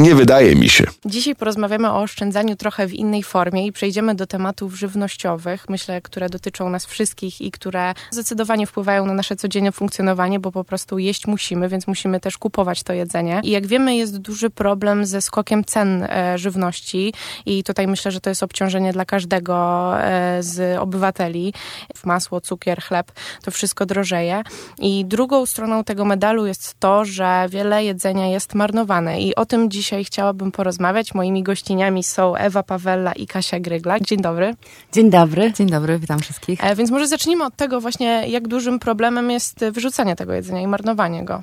Nie wydaje mi się. Dzisiaj porozmawiamy o oszczędzaniu trochę w innej formie i przejdziemy do tematów żywnościowych, myślę, które dotyczą nas wszystkich i które zdecydowanie wpływają na nasze codzienne funkcjonowanie, bo po prostu jeść musimy, więc musimy też kupować to jedzenie. I jak wiemy, jest duży problem ze skokiem cen e, żywności i tutaj myślę, że to jest obciążenie dla każdego e, z obywateli. Masło, cukier, chleb, to wszystko drożeje. I drugą stroną tego medalu jest to, że wiele jedzenia jest marnowane i o tym dzisiaj chciałabym porozmawiać. Moimi gościniami są Ewa Pawella i Kasia Grygla. Dzień dobry. Dzień dobry. Dzień dobry, witam wszystkich. E, więc może zacznijmy od tego właśnie, jak dużym problemem jest wyrzucanie tego jedzenia i marnowanie go.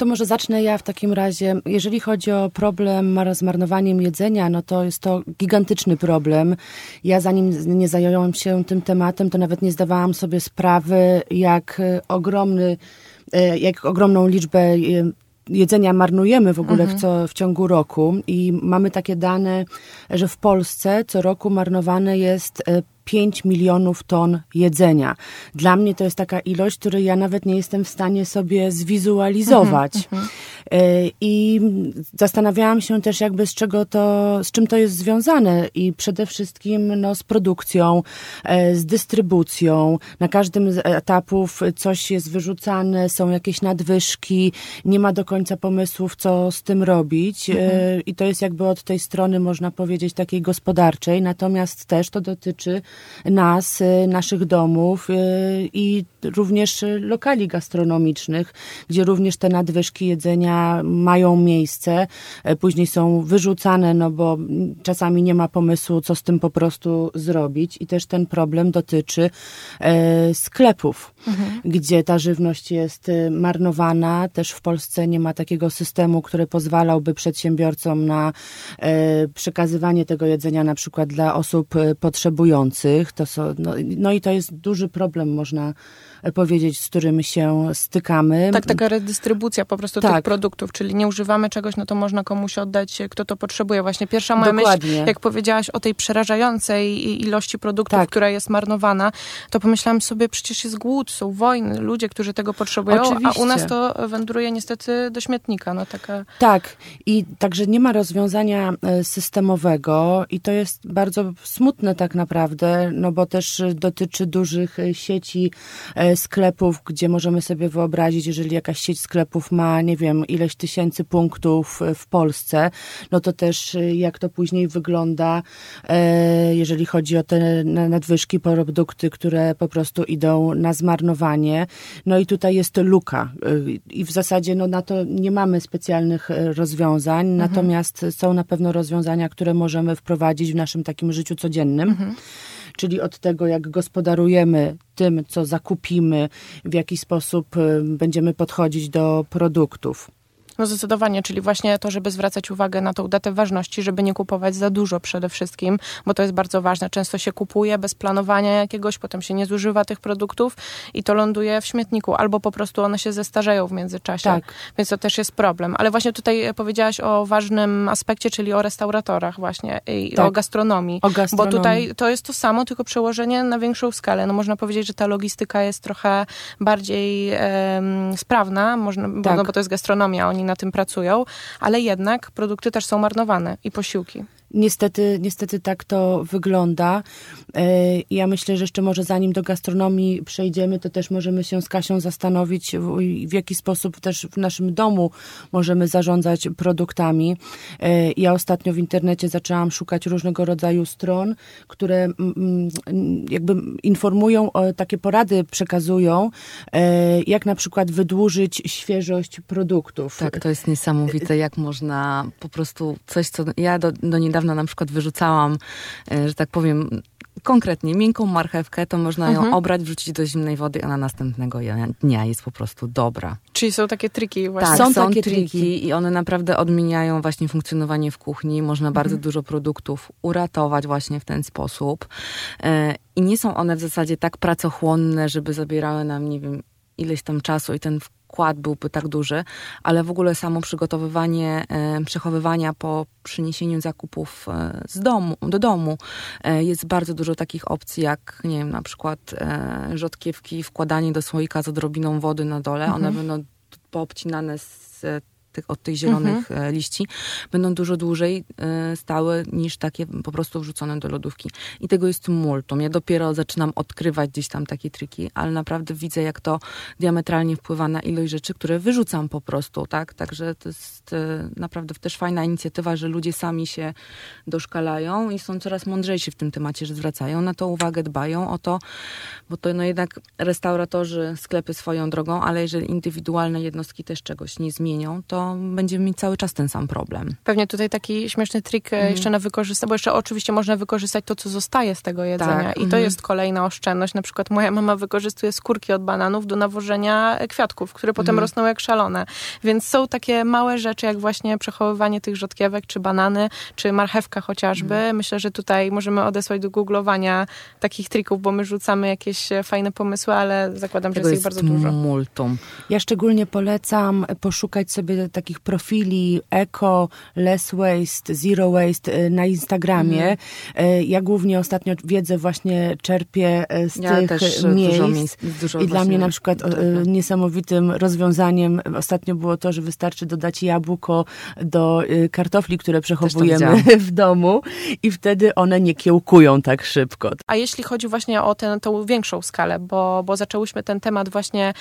To może zacznę ja w takim razie. Jeżeli chodzi o problem z marnowaniem jedzenia, no to jest to gigantyczny problem. Ja zanim nie zająłem się tym tematem, to nawet nie zdawałam sobie sprawy, jak ogromny, e, jak ogromną liczbę e, jedzenia marnujemy w ogóle mhm. w, co, w ciągu roku i mamy takie dane, że w Polsce co roku marnowane jest 5 e, milionów ton jedzenia. Dla mnie to jest taka ilość, której ja nawet nie jestem w stanie sobie zwizualizować. Mhm, mhm. E, I zastanawiałam się też jakby z czego to, z czym to jest związane i przede wszystkim no, z produkcją, e, z dystrybucją. Na każdym z etapów coś jest wyrzucane, są jakieś nadwyżki, nie ma do końca pomysłów, co z tym robić. E, mhm. I to jest jakby od tej strony, można powiedzieć, takiej gospodarczej. Natomiast też to dotyczy nas, naszych domów i również lokali gastronomicznych, gdzie również te nadwyżki jedzenia mają miejsce, e, później są wyrzucane, no bo czasami nie ma pomysłu, co z tym po prostu zrobić. I też ten problem dotyczy e, sklepów, mhm. gdzie ta żywność jest e, marnowana. Też w Polsce nie ma takiego systemu, który pozwalałby przedsiębiorcom na przekazywanie tego jedzenia na przykład dla osób potrzebujących. To są, no, no i to jest duży problem, można powiedzieć, z którym się stykamy. Tak, taka redystrybucja po prostu tak. tych produktów, czyli nie używamy czegoś, no to można komuś oddać, kto to potrzebuje. Właśnie pierwsza moja Dokładnie. myśl, jak powiedziałaś o tej przerażającej ilości produktów, tak. która jest marnowana, to pomyślałam sobie, przecież jest głód, są wojny, ludzie, którzy tego potrzebują, Oczywiście. a u nas to wędruje niestety do śmietnika. No, taka... Tak, i także nie ma rozwiązania e, systemowego i to jest bardzo smutne tak naprawdę, no bo też dotyczy dużych e, sieci e, sklepów, gdzie możemy sobie wyobrazić, jeżeli jakaś sieć sklepów ma, nie wiem, ileś tysięcy punktów w Polsce, no to też y, jak to później wygląda, e, jeżeli chodzi o te nadwyżki, produkty, które po prostu idą na zmarnowanie. No i tutaj jest luka i w zasadzie no, na to nie mamy specjalnych e, rozwiązań, mhm. natomiast są na pewno rozwiązania, które możemy wprowadzić w naszym takim życiu codziennym. Mhm czyli od tego, jak gospodarujemy tym, co zakupimy, w jaki sposób y, będziemy podchodzić do produktów. No zdecydowanie, czyli właśnie to, żeby zwracać uwagę na tą datę ważności, żeby nie kupować za dużo przede wszystkim, bo to jest bardzo ważne. Często się kupuje bez planowania jakiegoś, potem się nie zużywa tych produktów i to ląduje w śmietniku, albo po prostu one się zestarzeją w międzyczasie. Tak. Więc to też jest problem. Ale właśnie tutaj powiedziałaś o ważnym aspekcie, czyli o restauratorach właśnie i tak. o, gastronomii, o gastronomii. Bo tutaj to jest to samo, tylko przełożenie na większą skalę. No można powiedzieć, że ta logistyka jest trochę bardziej um, sprawna, można, tak. bo, no, bo to jest gastronomia, oni na tym pracują, ale jednak produkty też są marnowane i posiłki. Niestety, niestety tak to wygląda. E, ja myślę, że jeszcze może zanim do gastronomii przejdziemy, to też możemy się z Kasią zastanowić, w jaki sposób też w naszym domu możemy zarządzać produktami. E, ja ostatnio w internecie zaczęłam szukać różnego rodzaju stron, które jakby informują, takie porady przekazują, e, jak na przykład wydłużyć świeżość produktów. Tak, to jest niesamowite, jak można po prostu coś, co ja do, do niedawna niedawno na przykład wyrzucałam, e, że tak powiem, konkretnie miękką marchewkę, to można mhm. ją obrać, wrzucić do zimnej wody, a na następnego dnia jest po prostu dobra. Czyli są takie triki właśnie. Tak, są, są takie triki, triki i one naprawdę odmieniają właśnie funkcjonowanie w kuchni. Można mhm. bardzo dużo produktów uratować właśnie w ten sposób. E, I nie są one w zasadzie tak pracochłonne, żeby zabierały nam, nie wiem, ileś tam czasu i ten wkład byłby tak duży, ale w ogóle samo przygotowywanie, e, przechowywania po przyniesieniu zakupów e, z domu, do domu e, jest bardzo dużo takich opcji, jak nie wiem, na przykład rzodkiewki, wkładanie do słoika z odrobiną wody na dole. Mhm. One będą poobcinane z tych, od tych zielonych mhm. liści, będą dużo dłużej stały niż takie po prostu wrzucone do lodówki. I tego jest multum. Ja dopiero zaczynam odkrywać gdzieś tam takie triki, ale naprawdę widzę, jak to diametralnie wpływa na ilość rzeczy, które wyrzucam po prostu, tak? Także to jest naprawdę też fajna inicjatywa, że ludzie sami się doszkalają i są coraz mądrzejsi w tym temacie, że zwracają na to uwagę, dbają o to, bo to no jednak restauratorzy, sklepy swoją drogą, ale jeżeli indywidualne jednostki też czegoś nie zmienią, to będziemy mieć cały czas ten sam problem. Pewnie tutaj taki śmieszny trik mm. jeszcze na wykorzystanie, bo jeszcze oczywiście można wykorzystać to, co zostaje z tego jedzenia tak. i to mm. jest kolejna oszczędność. Na przykład moja mama wykorzystuje skórki od bananów do nawożenia kwiatków, które potem mm. rosną jak szalone. Więc są takie małe rzeczy, jak właśnie przechowywanie tych rzodkiewek, czy banany, czy marchewka chociażby. Myślę, że tutaj możemy odesłać do googlowania takich trików, bo my rzucamy jakieś fajne pomysły, ale zakładam, że jest ich bardzo dużo. multum. Ja szczególnie polecam poszukać sobie takich profili eco, less waste, zero waste y, na Instagramie. Mm. Ja głównie ostatnio wiedzę właśnie czerpię y, z ja tych miejsc. Dużo miejsc I dla mnie na przykład niesamowitym rozwiązaniem ostatnio było to, że wystarczy dodać jabłko do kartofli, które przechowujemy w domu i wtedy one nie kiełkują tak szybko. A jeśli chodzi właśnie o tę, tą większą skalę, bo, bo zaczęłyśmy ten temat właśnie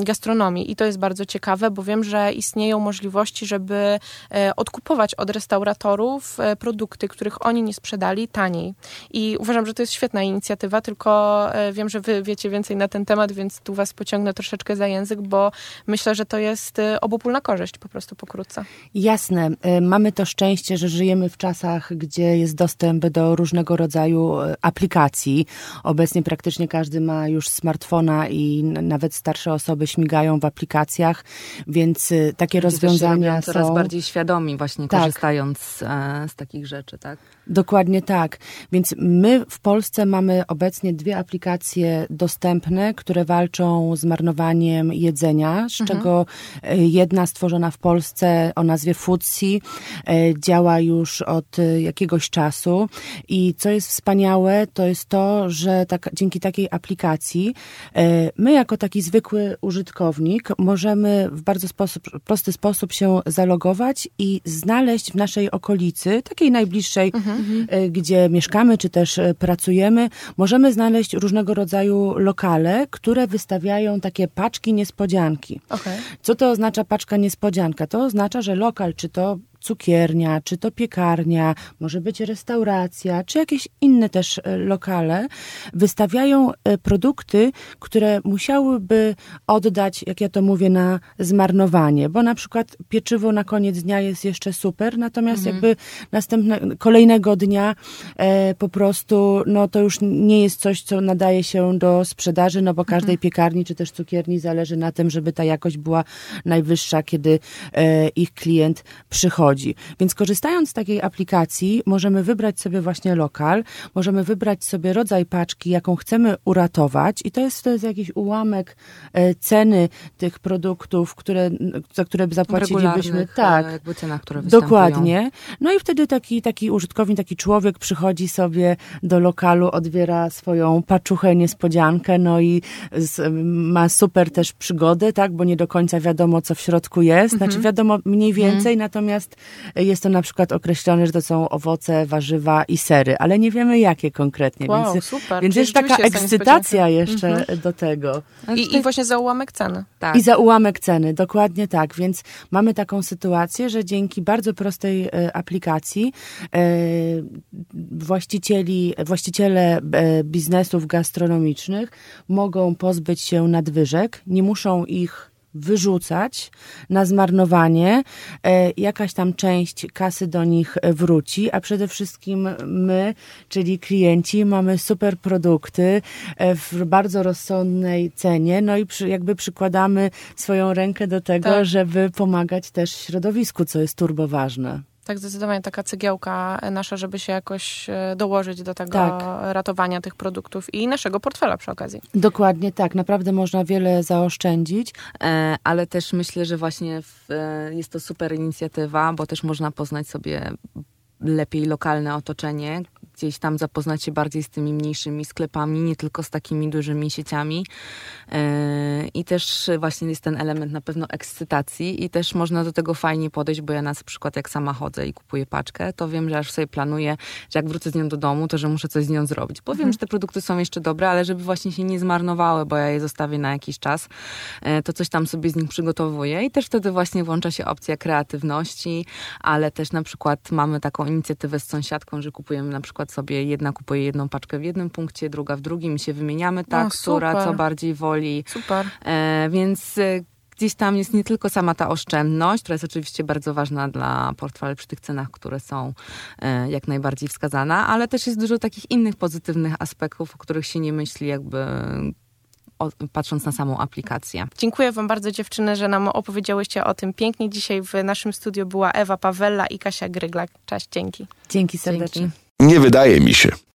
gastronomii i to jest bardzo ciekawe, bo wiem, że istnieją możliwości, żeby e, odkupować od restauratorów e, produkty, których oni nie sprzedali taniej. I uważam, że to jest świetna inicjatywa, tylko e, wiem, że wy wiecie więcej na ten temat, więc tu was pociągnę troszeczkę za język, bo myślę, że to jest obopólna korzyść po prostu pokrótce. Jasne. Mamy to szczęście, że żyjemy w czasach, gdzie jest dostęp do różnego rodzaju aplikacji. Obecnie praktycznie każdy ma już smartfona i nawet starsze osoby śmigają w aplikacjach, więc y, takie Ludzie rozwiązania są... coraz bardziej świadomi właśnie tak. korzystając z, e, z takich rzeczy, tak? Dokładnie tak. Więc my w Polsce mamy obecnie dwie aplikacje dostępne, które walczą z marnowaniem jedzenia, z mhm. czego e, jedna stworzona w Polsce o nazwie Foodsi e, działa już od jakiegoś czasu i co jest wspaniałe, to jest to, że tak, dzięki takiej aplikacji e, my jako taki zwykły użytkownik możemy w bardzo sposób, prosty sposób się zalogować i znaleźć w naszej okolicy, takiej najbliższej, mhm. E, gdzie mieszkamy czy też e, pracujemy, możemy znaleźć różnego rodzaju lokale, które wystawiają takie paczki niespodzianki. Okay. Co to oznacza paczka niespodzianka? To oznacza, że lokal, czy to cukiernia, czy to piekarnia, może być restauracja, czy jakieś inne też e, lokale, wystawiają e, produkty, które musiałyby oddać, jak ja to mówię, na zmarnowanie, bo na przykład pieczywo na koniec dnia jest jeszcze super, natomiast mhm. jakby następne, kolejnego dnia e, po prostu, no to już nie jest coś, co nadaje się do sprzedaży, no bo każdej mhm. piekarni, czy też cukierni zależy na tym, żeby ta jakość była najwyższa, kiedy e, ich klient przychodzi. Więc korzystając z takiej aplikacji, możemy wybrać sobie właśnie lokal, możemy wybrać sobie rodzaj paczki, jaką chcemy uratować, i to jest wtedy jakiś ułamek e, ceny tych produktów, które, za które zapłacilibyśmy. Tak, jakby cena, które Dokładnie. No i wtedy taki, taki użytkownik, taki człowiek przychodzi sobie do lokalu, odbiera swoją paczuchę, niespodziankę, no i z, ma super też przygodę, tak, bo nie do końca wiadomo, co w środku jest. Znaczy mhm. wiadomo mniej więcej, mhm. natomiast jest to na przykład określone, że to są owoce, warzywa i sery, ale nie wiemy jakie konkretnie. Wow, więc super. więc jest taka ekscytacja jeszcze mhm. do tego. I, I, właśnie za ułamek ceny. Tak. I za ułamek ceny, dokładnie tak. Więc mamy taką sytuację, że dzięki bardzo prostej e, aplikacji e, właścicieli, właściciele e, biznesów gastronomicznych mogą pozbyć się nadwyżek, nie muszą ich wyrzucać na zmarnowanie, e, jakaś tam część kasy do nich wróci, a przede wszystkim my, czyli klienci, mamy super produkty e, w bardzo rozsądnej cenie, no i przy, jakby przykładamy swoją rękę do tego, tak. żeby pomagać też środowisku, co jest turbo ważne tak zdecydowanie taka cygiełka nasza, żeby się jakoś e, dołożyć do tego tak. ratowania tych produktów i naszego portfela przy okazji. Dokładnie tak, naprawdę można wiele zaoszczędzić. E, ale też myślę, że właśnie w, e, jest to super inicjatywa, bo też można poznać sobie lepiej lokalne otoczenie, gdzieś tam zapoznać się bardziej z tymi mniejszymi sklepami, nie tylko z takimi dużymi sieciami. E, I też właśnie jest ten element na pewno ekscytacji i też można do tego fajnie podejść, bo ja na przykład jak sama chodzę i kupuję paczkę, to wiem, że aż sobie planuję, że jak wrócę z nią do domu, to że muszę coś z nią zrobić. Bo wiem, mhm. że te produkty są jeszcze dobre, ale żeby właśnie się nie zmarnowały, bo ja je zostawię na jakiś czas, e, to coś tam sobie z nich przygotowuję i też wtedy właśnie włącza się opcja kreatywności, ale też na przykład mamy taką inicjatywę z sąsiadką, że kupujemy na przykład sobie, jedna kupuje jedną paczkę w jednym punkcie, druga w drugim i się wymieniamy tak, no, która co bardziej woli. Super. E, więc e, gdzieś tam jest nie tylko sama ta oszczędność, która jest oczywiście bardzo ważna dla portfeli przy tych cenach, które są e, jak najbardziej wskazana, ale też jest dużo takich innych pozytywnych aspektów, o których się nie myśli jakby patrząc na samą aplikację. Dziękuję Wam bardzo dziewczyny, że nam opowiedziałyście o tym pięknie. Dzisiaj w naszym studiu była Ewa Pawella i Kasia Gryglak. Cześć, dzięki. Dzięki serdecznie. Dzięki. Nie wydaje mi się.